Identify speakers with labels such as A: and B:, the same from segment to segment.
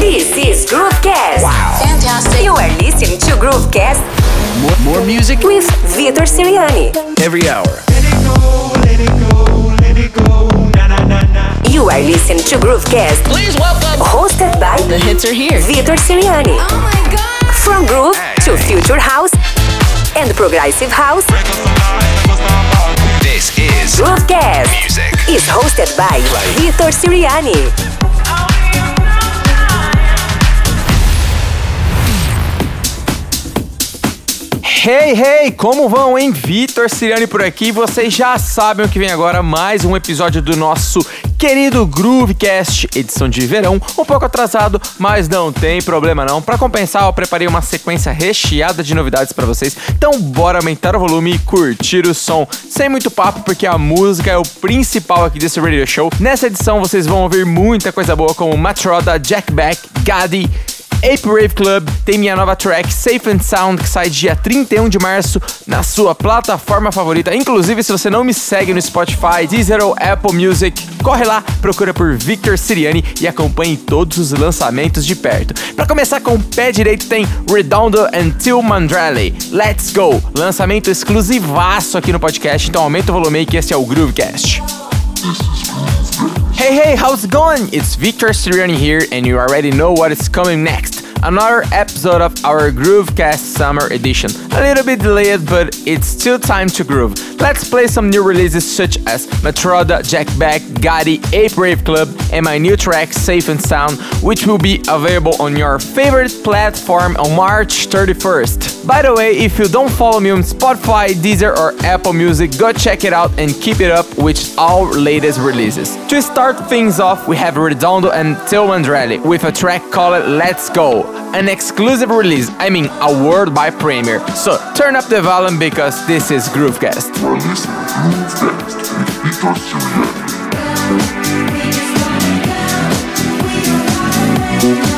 A: This is Groovecast. Wow. Fantastic. You are listening to Groovecast.
B: More, more music
A: with Victor Siriani.
B: Every hour. Let it go, let it go, let it go. Na, na, na, na.
A: You are listening to Groovecast.
C: Please welcome.
A: Hosted by
C: The hits are here.
A: Victor Siriani.
C: Oh my god.
A: From groove to future house and progressive house.
B: This is
A: Groovecast
B: music.
A: is hosted by Victor Siriani.
D: Hey, hey, como vão, hein? Vitor Siriani por aqui. Vocês já sabem o que vem agora, mais um episódio do nosso querido Groovecast, edição de verão, um pouco atrasado, mas não tem problema não. Para compensar, eu preparei uma sequência recheada de novidades para vocês. Então, bora aumentar o volume e curtir o som, sem muito papo, porque a música é o principal aqui desse radio show. Nessa edição, vocês vão ouvir muita coisa boa como Matroda, Jack Beck, Gadi, Ape Rave Club tem minha nova track Safe and Sound que sai dia 31 de março na sua plataforma favorita. Inclusive, se você não me segue no Spotify, Deezer ou Apple Music, corre lá, procura por Victor Siriani e acompanhe todos os lançamentos de perto. Para começar com o pé direito tem Redondo and Till Mandrelli. Let's go! Lançamento exclusivaço aqui no podcast, então aumenta o volume aí que esse é o Groovecast. Hey, hey, how's it going? It's Victor Siriani here, and you already know what is coming next. Another episode of our Groovecast Summer Edition. A little bit delayed, but it's still time to groove. Let's play some new releases such as Matroda, Jack Back, Gotti, Ape Rave Club, and my new track Safe and Sound, which will be available on your favorite platform on March 31st. By the way, if you don't follow me on Spotify, Deezer, or Apple Music, go check it out and keep it up with all latest releases. To start things off, we have Redondo and Till Andrelli with a track called Let's Go, an exclusive release, I mean a by premiere. So turn up the volume because this is Groovecast.
E: Groovecast.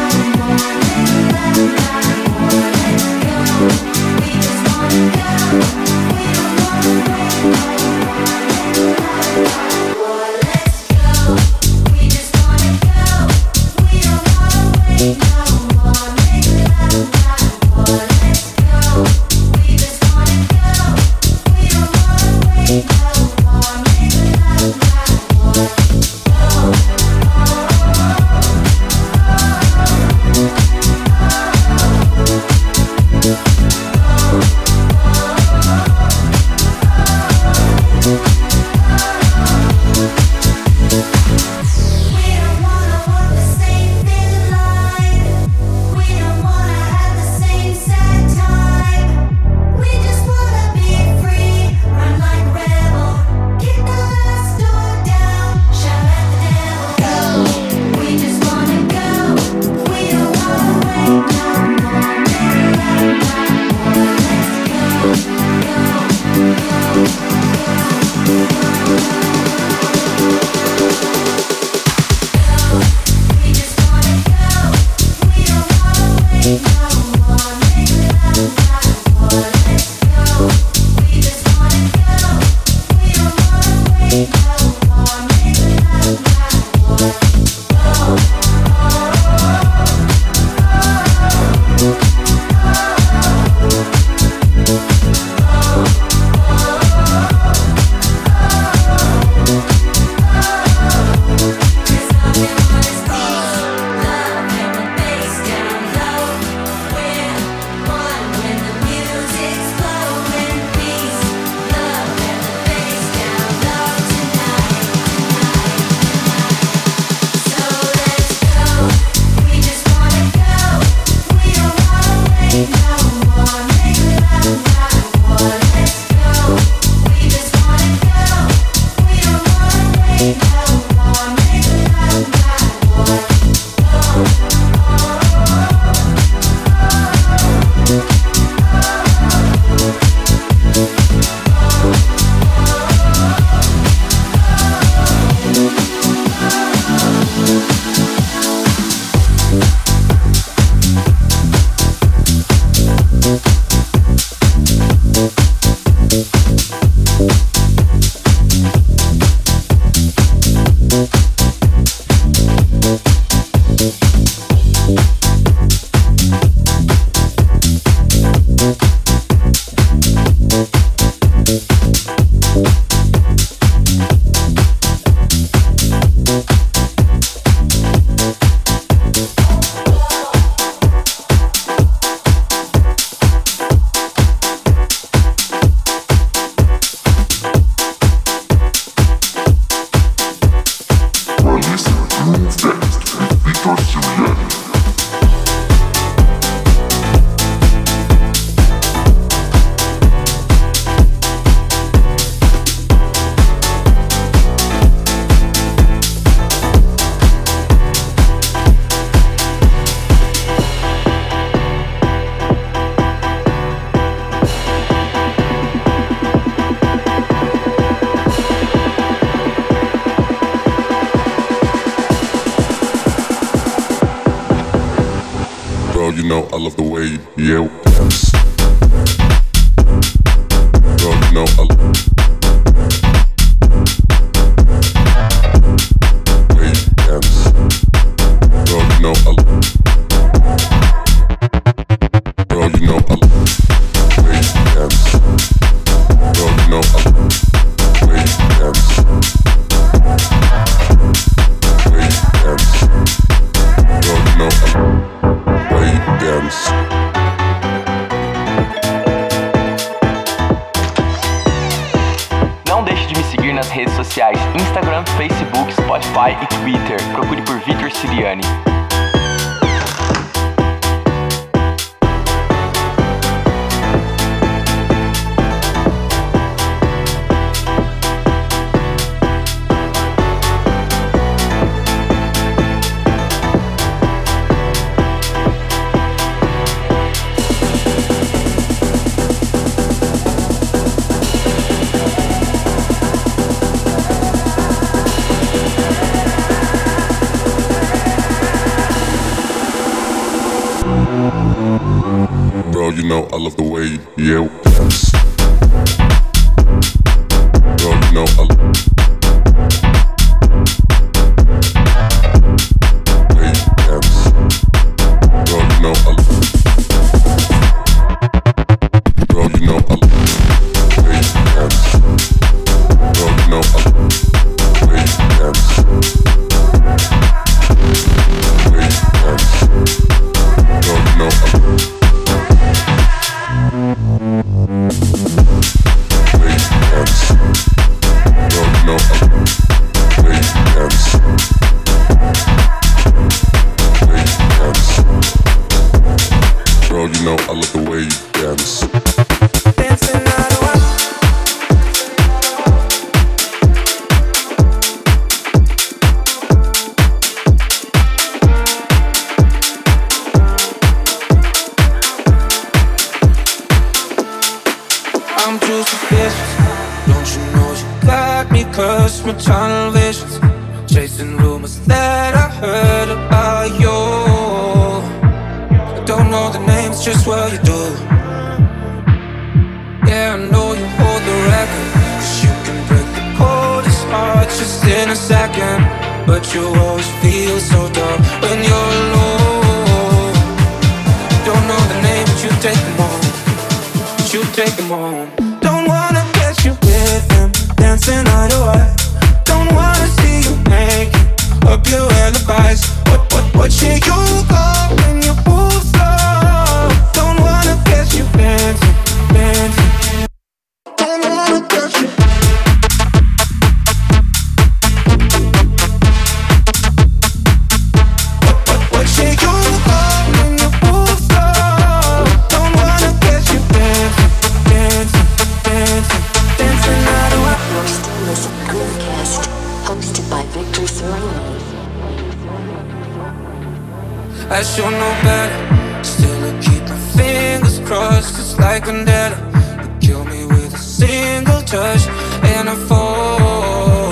E: I should know better. Still, I keep my fingers crossed. It's
F: like vendetta. You kill me with a single touch, and I fall.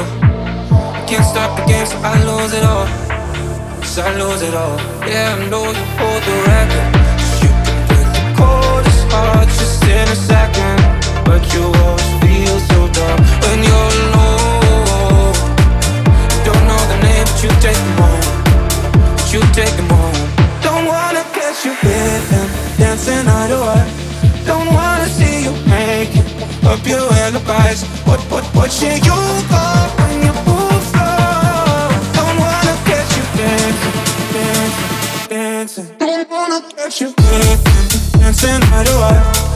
F: I can't stop the game, so I lose it all. So I lose it all. Yeah, I know you hold the record. So you can break the coldest heart just in a second. But you always feel so dumb when you're alone. Don't know the name, but you take them all. But you take them all. Don't wanna catch you with him, dancing idle. Don't wanna see you making up your alibis. What, what, what should you go when you move slow? Don't wanna catch you dancing, dancing, dancing. Don't wanna catch you dancing, dancing idle.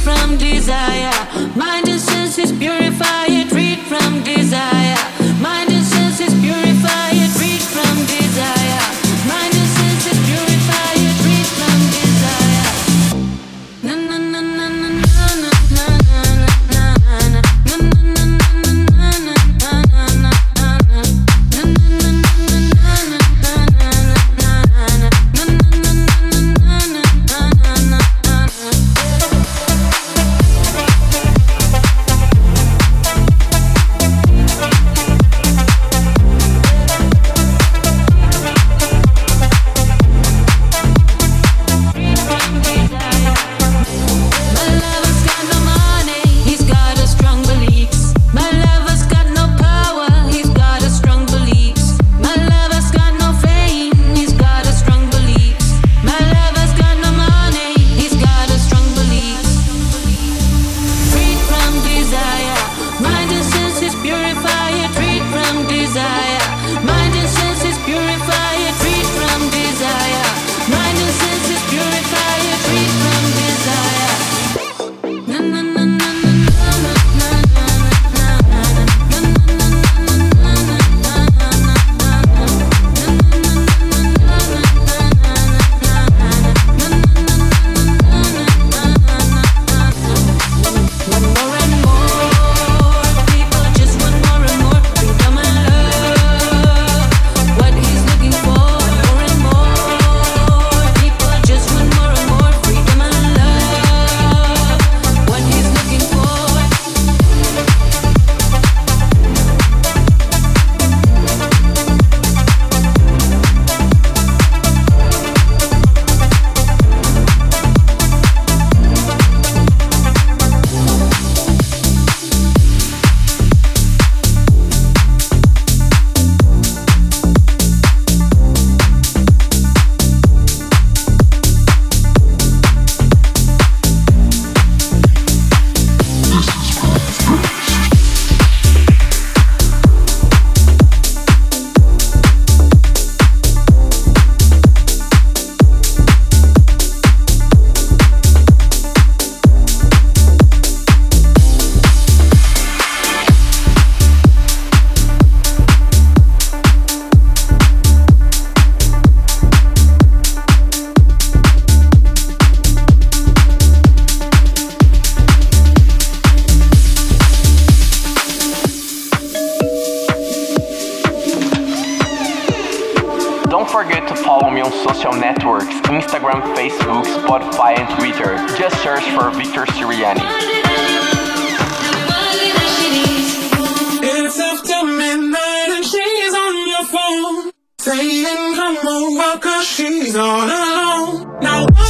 G: from desire. Mind and
H: senses purify it, freed from desire. Now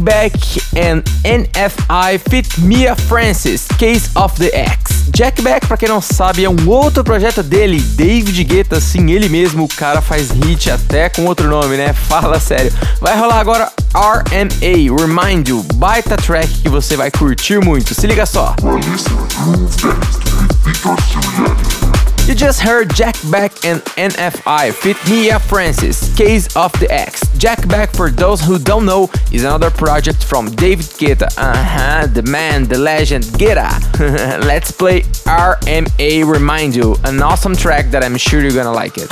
I: Beck and NFI Fit Mia Francis, Case of the X. Jack Beck, pra quem não sabe, é um outro projeto dele, David Guetta, sim, ele mesmo, o cara faz hit até com outro nome, né? Fala sério. Vai rolar agora RMA, Remind You, baita track que você vai curtir muito. Se liga só. You just heard Jack Back and NFI fit Mia Francis, Case of the Ex. Jack Back, for those who don't know, is another project from David Guetta. Uh huh, the man, the legend, Guetta. Let's play RMA Remind You, an awesome track that I'm sure you're gonna like it.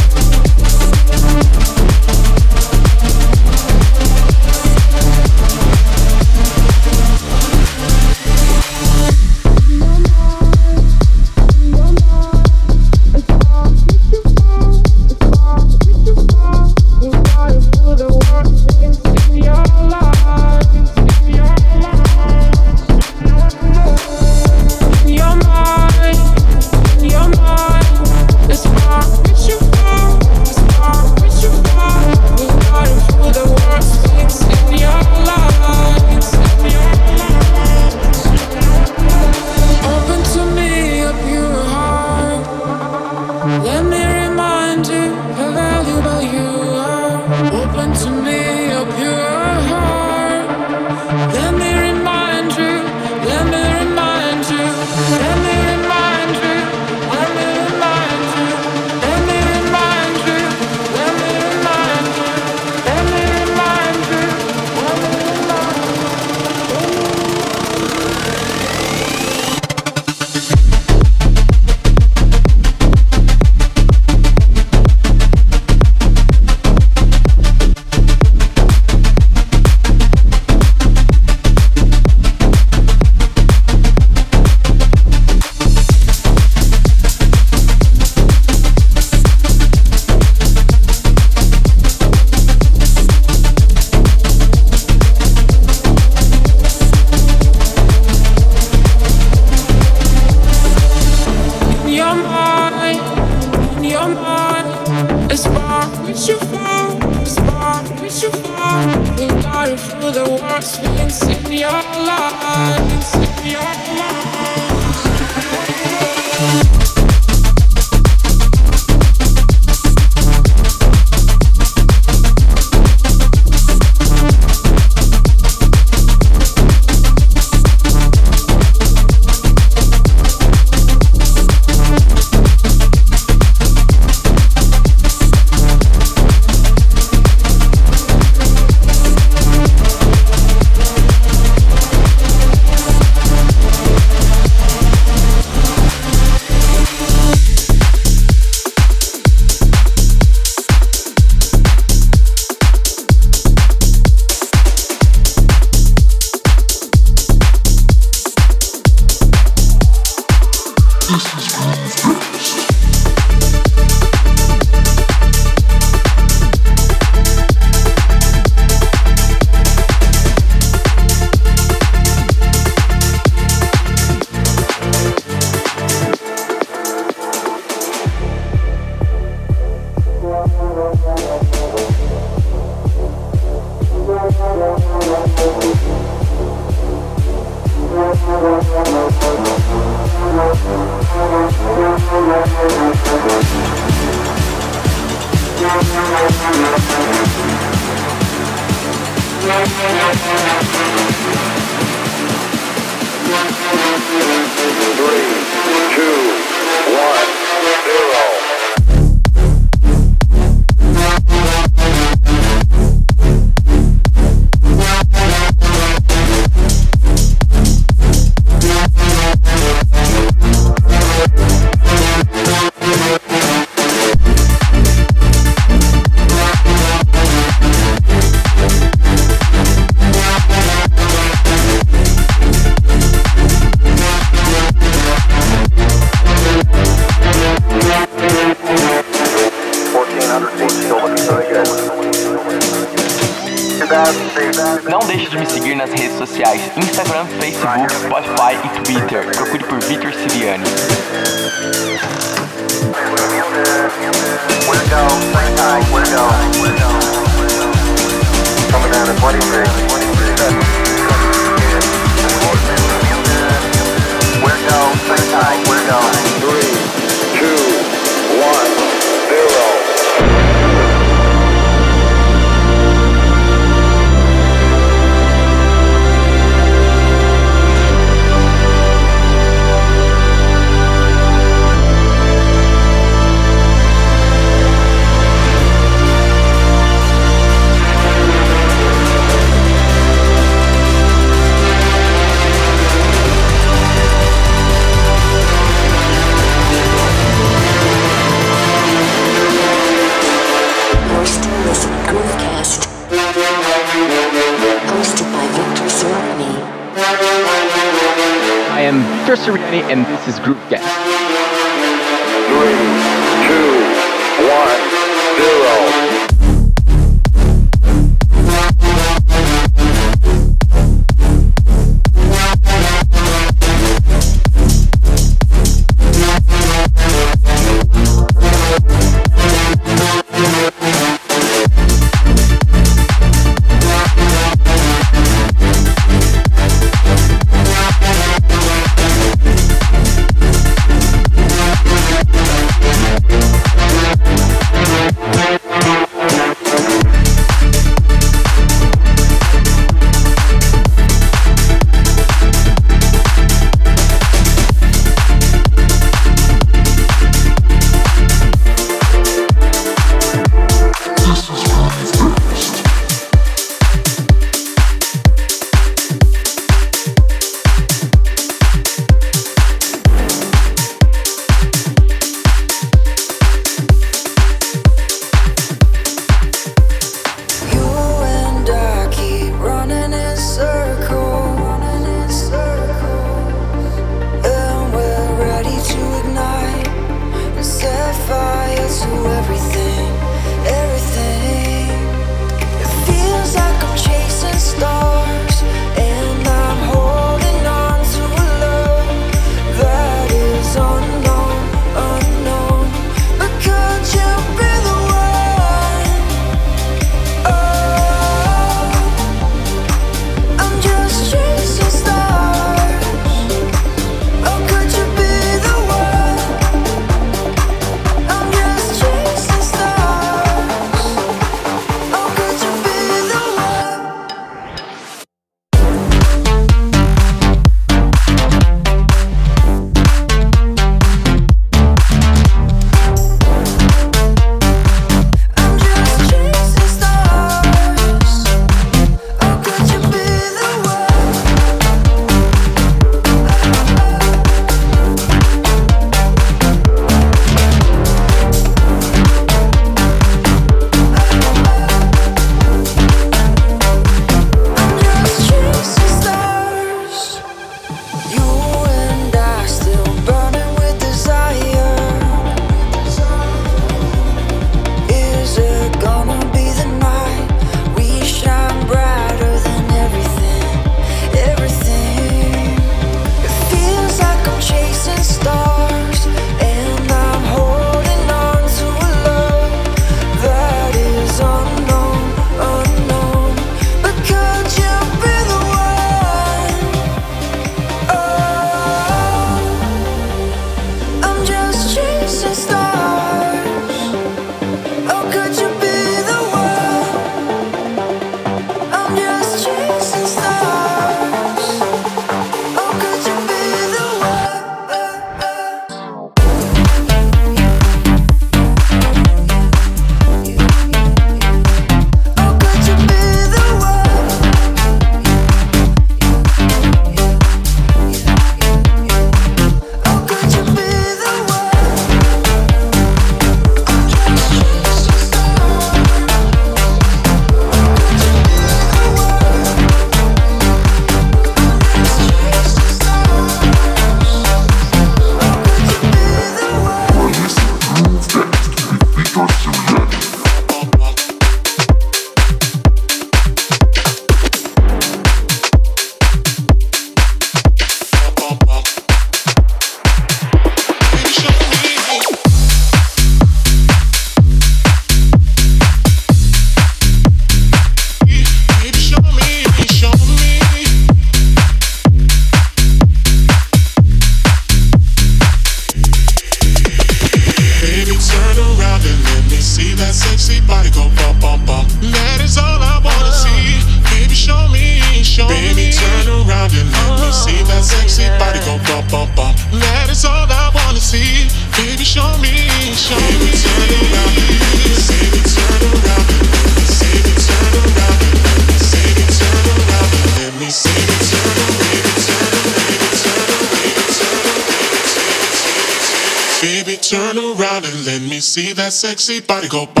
J: sexy body go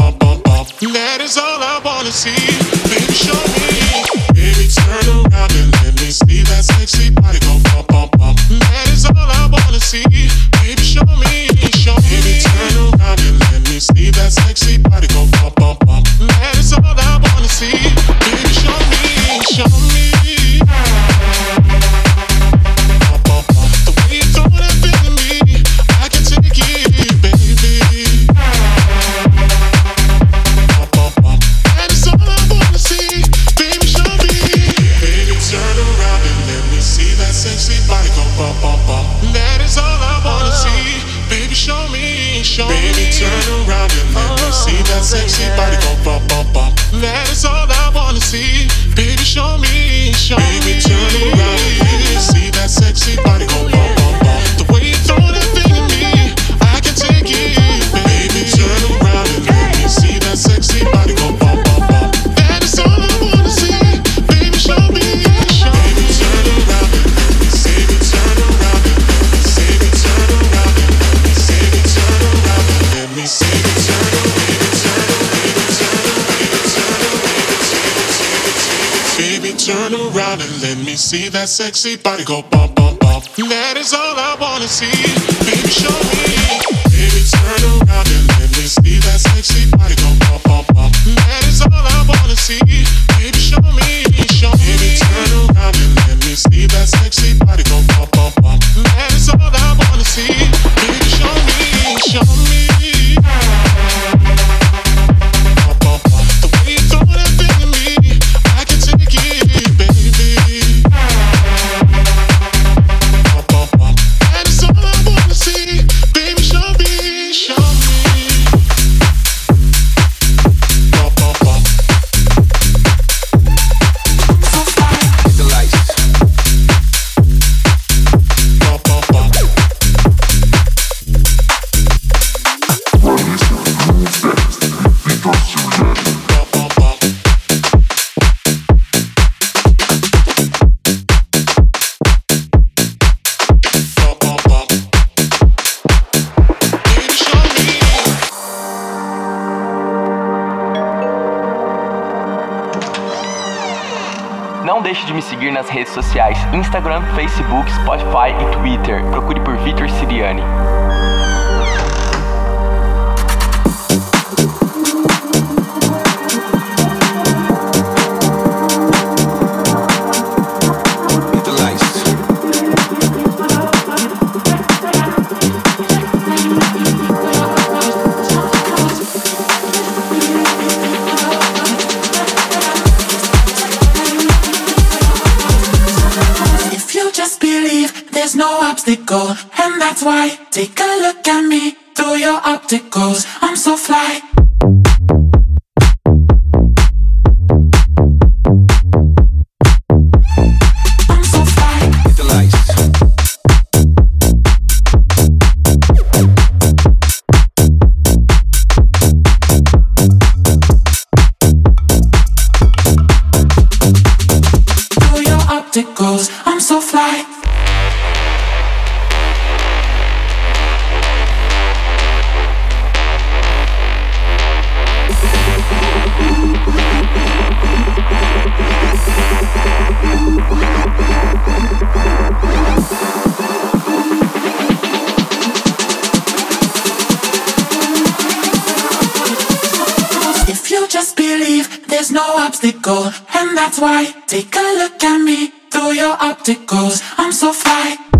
J: see that sexy body go bump, bump, bump. That is all I wanna see. Baby, show me. Baby, turn around and let me see that sexy body go bump, bump, bump. That is all I wanna see. obstacle, and that's why. Take a look at me through your opticals. I'm so fly. obstacle, and that's why. Take a look at me through your opticals. I'm so fly.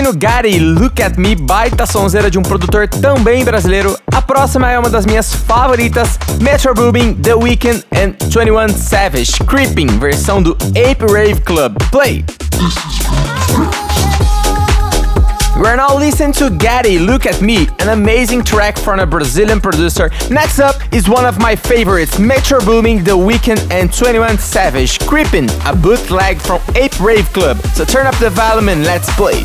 K: Agostino Gary, Look at Me, baita sonzeira de um produtor também brasileiro. A próxima é uma das minhas favoritas, Metro Boomin, The Weeknd and 21 Savage, Creeping, versão do Ape Rave Club. Play! We're now listening to Gaddy, Look at Me, an amazing track from a Brazilian producer. Next up is one of my favorites, Metro Booming, The Weeknd, and 21 Savage, Creeping, a bootleg from Ape Rave Club. So turn up the volume and let's play.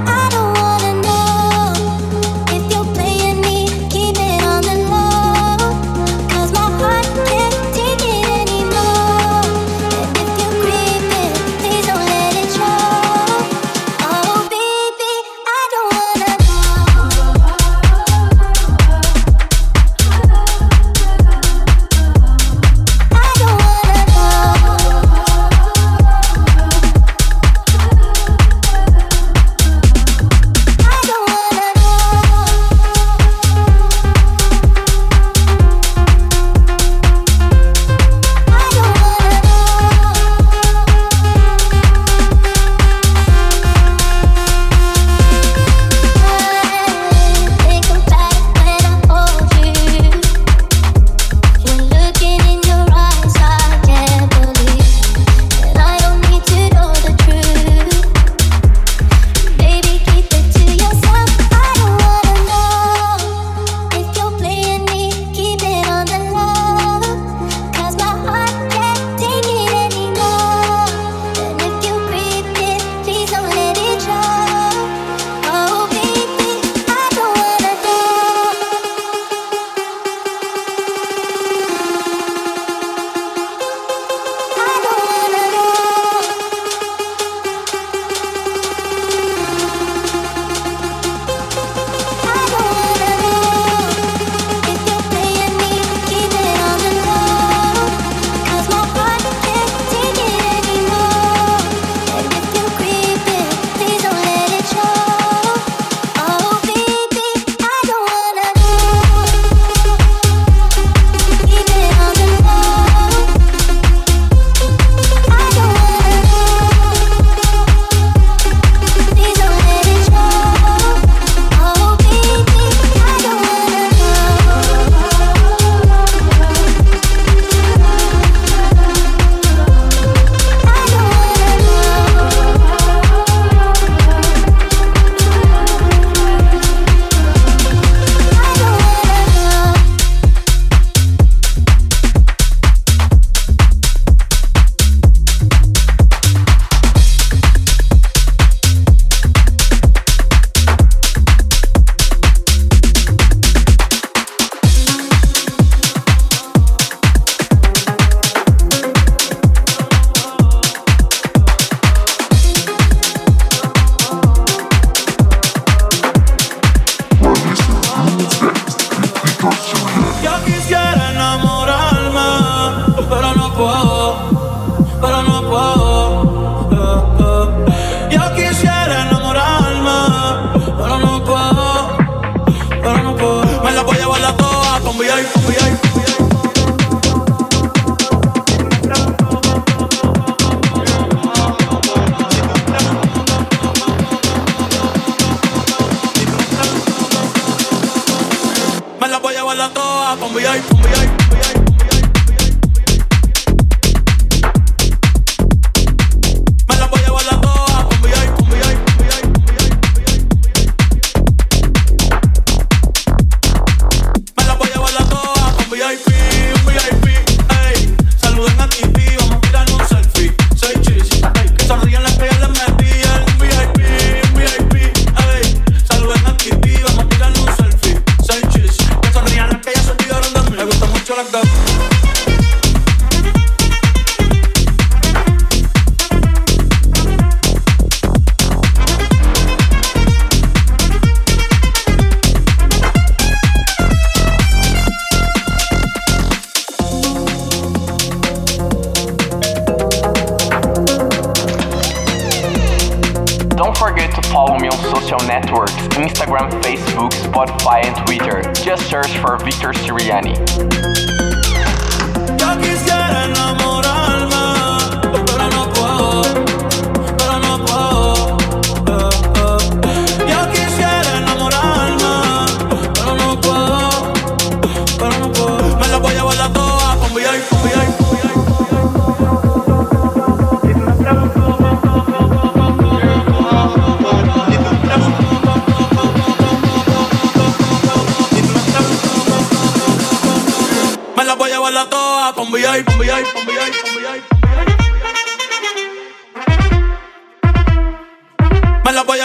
L: Bumble, yeah, bumble, yeah.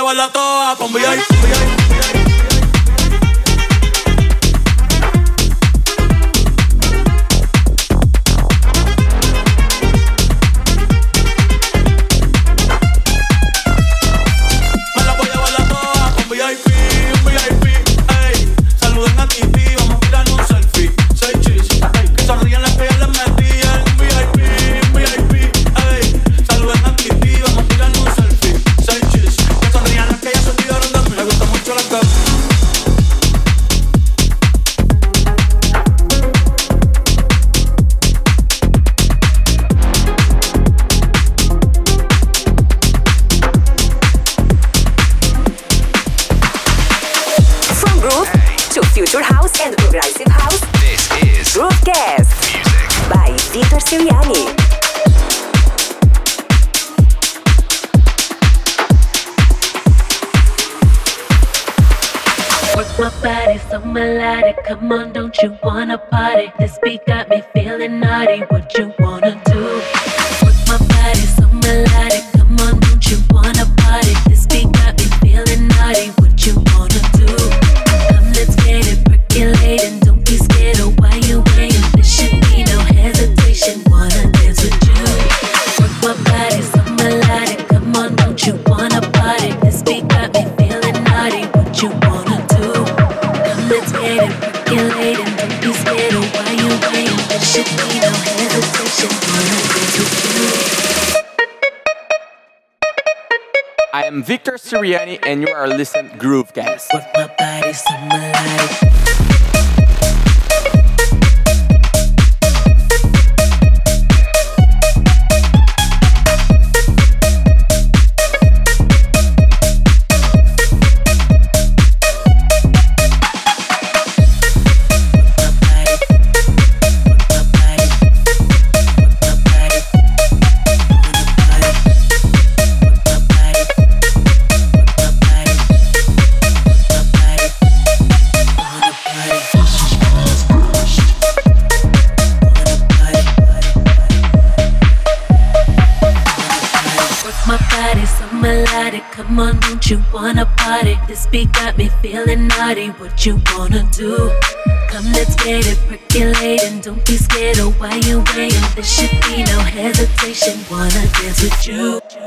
L: llevarla toda pa' un
M: Come on, don't you wanna party? This beat got me feeling naughty. Would you?
D: am Victor Siriani, and you are listening
M: Groove Guys. what you wanna do. Come, let's get it percolating. Don't be scared of why you're waiting. There should be no hesitation. Wanna dance with you.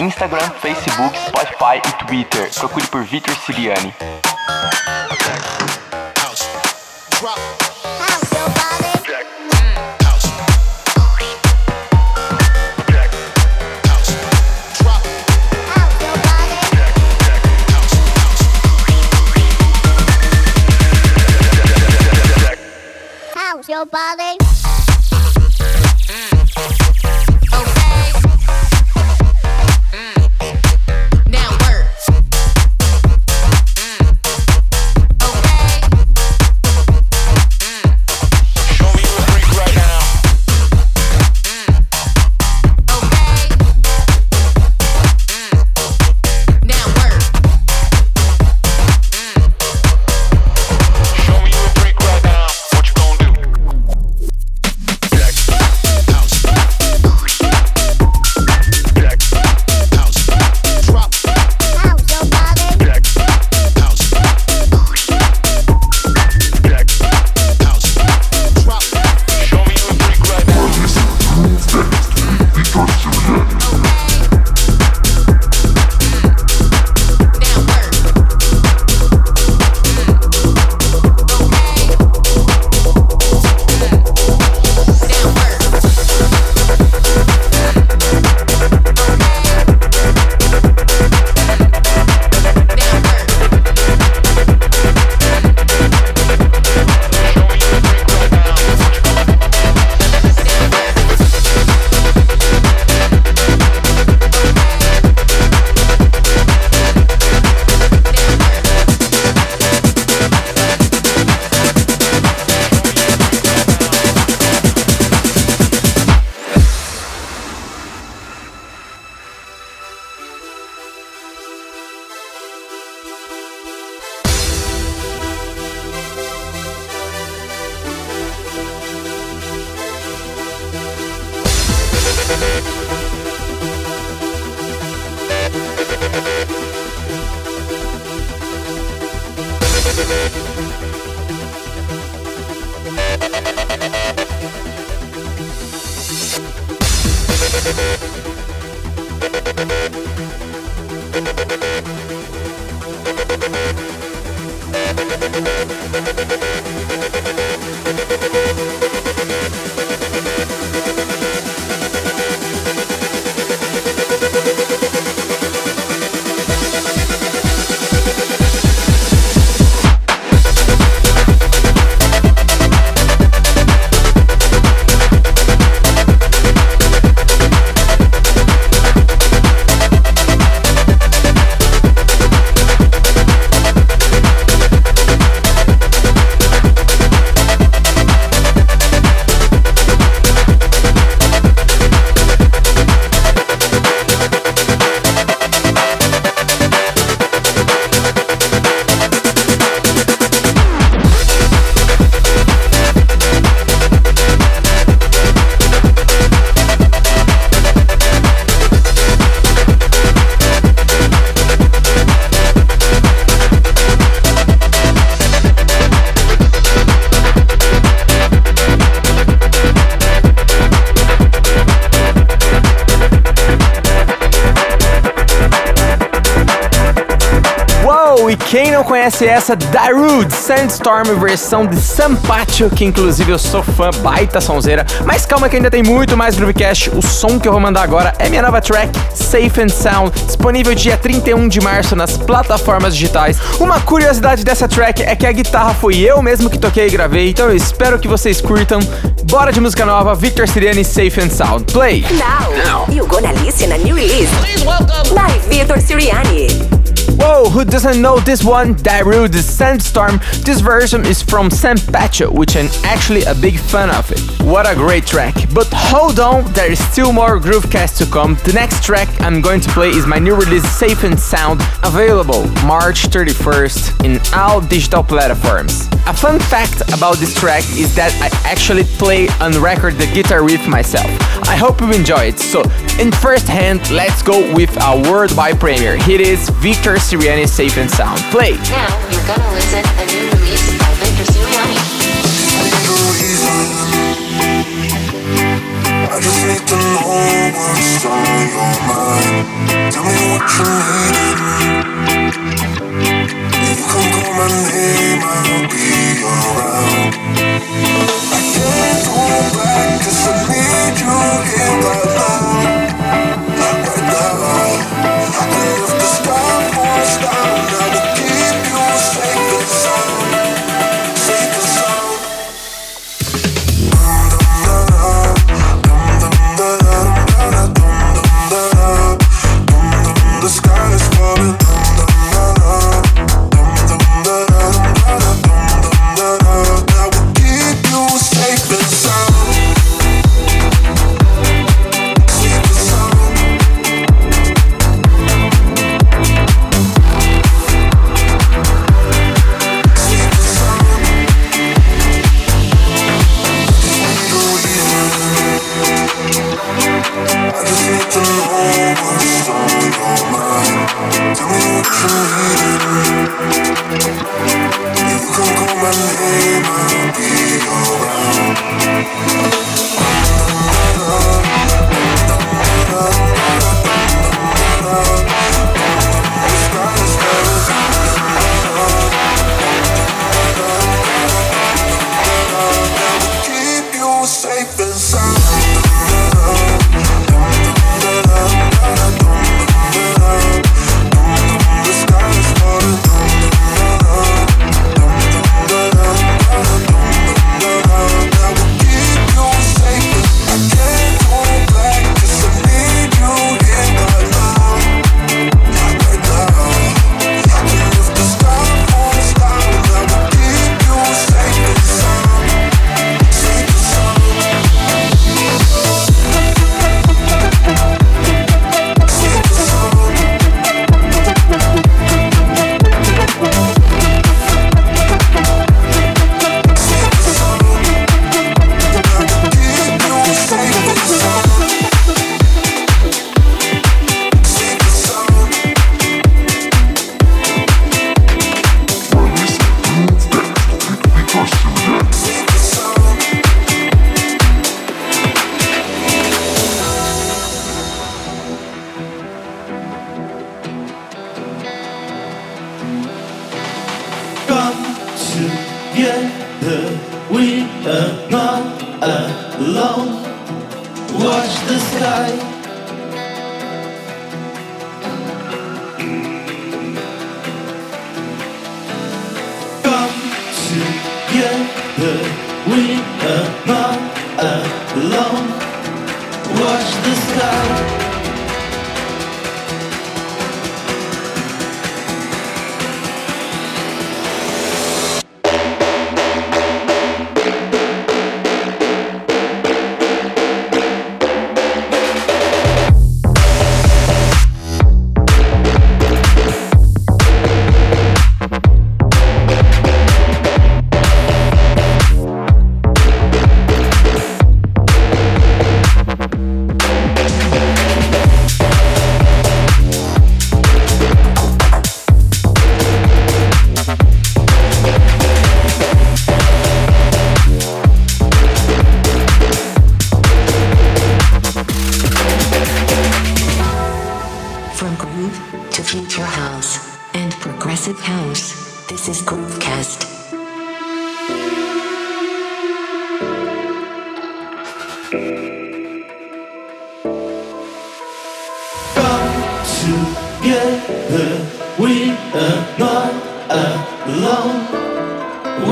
N: Instagram, Facebook, Spotify e Twitter. Procure por Vitor Siriani.
O: your body
D: não conhece essa? Darude Sandstorm, versão de Sampacho, que inclusive eu sou fã, baita sonzeira. Mas calma que ainda tem muito mais Groovecast. O som que eu vou mandar agora é minha nova track, Safe and Sound, disponível dia 31 de março nas plataformas digitais. Uma curiosidade dessa track é que a guitarra foi eu mesmo que toquei e gravei, então eu espero que vocês curtam. Bora de música nova, Victor Siriani, Safe and Sound. Play!
A: Now, you gonna listen a new release. Please welcome by Vitor Siriani.
D: Whoa, who doesn't know this one? Darude Sandstorm. This version is from Sam Pacho, which I'm actually a big fan of it. What a great track. But hold on, there is still more Groovecast to come. The next track I'm going to play is my new release Safe and Sound, available March 31st in all digital platforms. A fun fact about this track is that I actually play and record the guitar riff myself. I hope you enjoy it. So, in first hand, let's go with a worldwide premiere. Here is Victor Siriani Safe and Sound. Play!
P: Now you're gonna listen a new release by Victor Siriani.
Q: I just need to know what's on your mind. Tell me what you need. You can call my name, I'll be around. I can't go back, 'cause I need you here right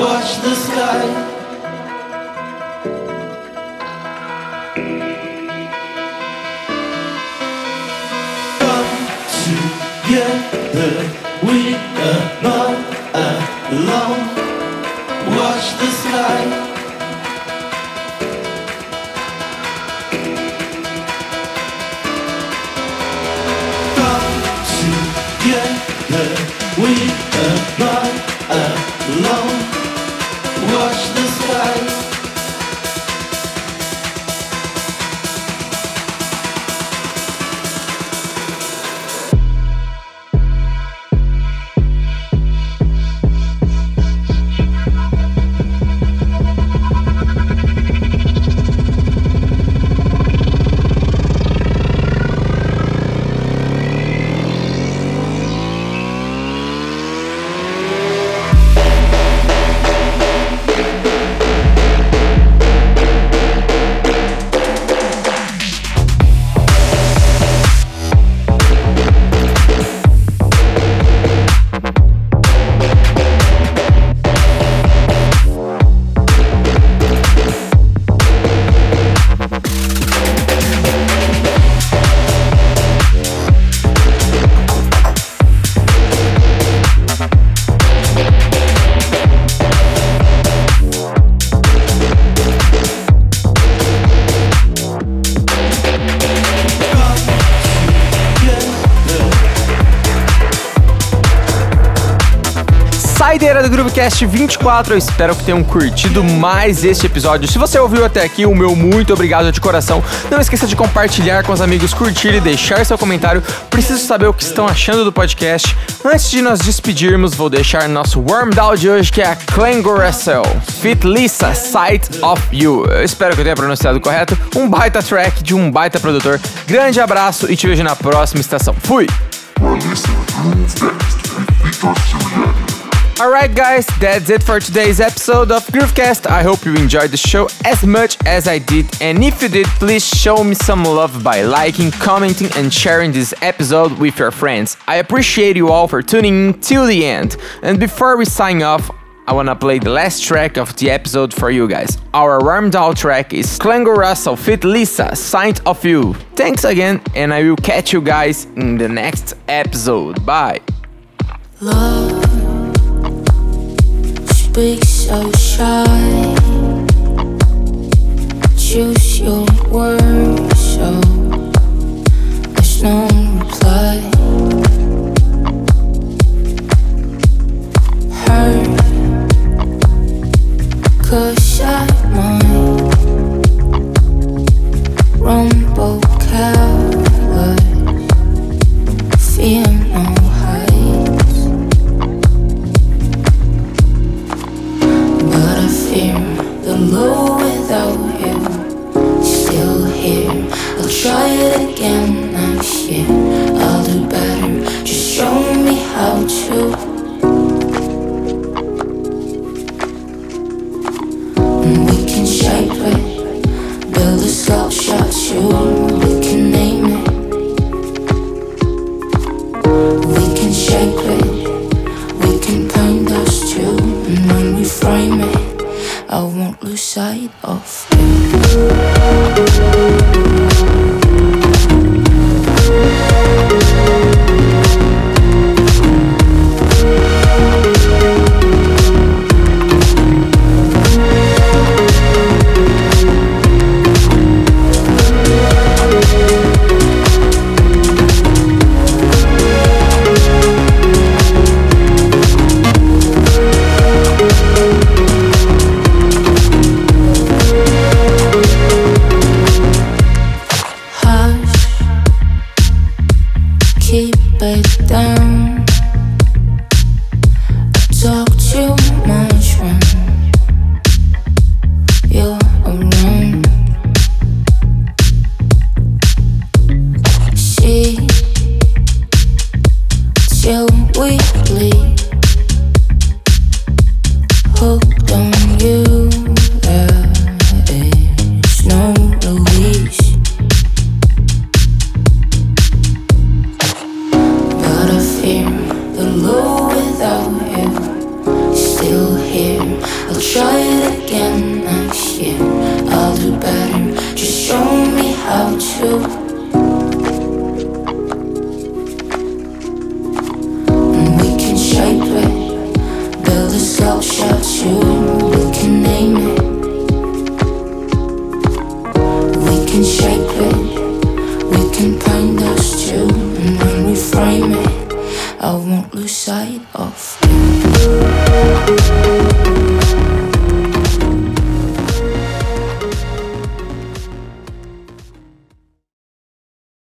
R: Watch the sky. Come together. We
S: Groovecast
D: 24, eu espero que tenham curtido mais este episódio. Se você ouviu até aqui, o meu muito obrigado de coração. Não esqueça de compartilhar com os amigos, curtir e deixar seu comentário. Preciso saber o que estão achando do podcast. Antes de nós despedirmos, vou deixar nosso warm down de hoje, que é a Clango Russell, Fit Lisa, Sight of You. Eu espero que eu tenha pronunciado correto. Um baita track de um baita produtor. Grande abraço e te vejo na próxima estação. Fui! Alright, guys, that's it for today's episode of Groovecast. I hope you enjoyed the show as much as I did. And if you did, please show me some love by liking, commenting, and sharing this episode with your friends. I appreciate you all for tuning in till the end. And before we sign off, I wanna play the last track of the episode for you guys. Our warmed out track is Russell Fit Lisa, Sight of You. Thanks again, and I will catch you guys in the next episode. Bye.
T: Love speaks so shy. Choose your words so there's no reply. Hurt, cause I might rumble cowards, try it again next year. I'll do better. Just show me how to. And we can shape it, build a sculpture too. We can name it. We can shape it. We can paint us too, and when we frame it, I won't lose sight of you.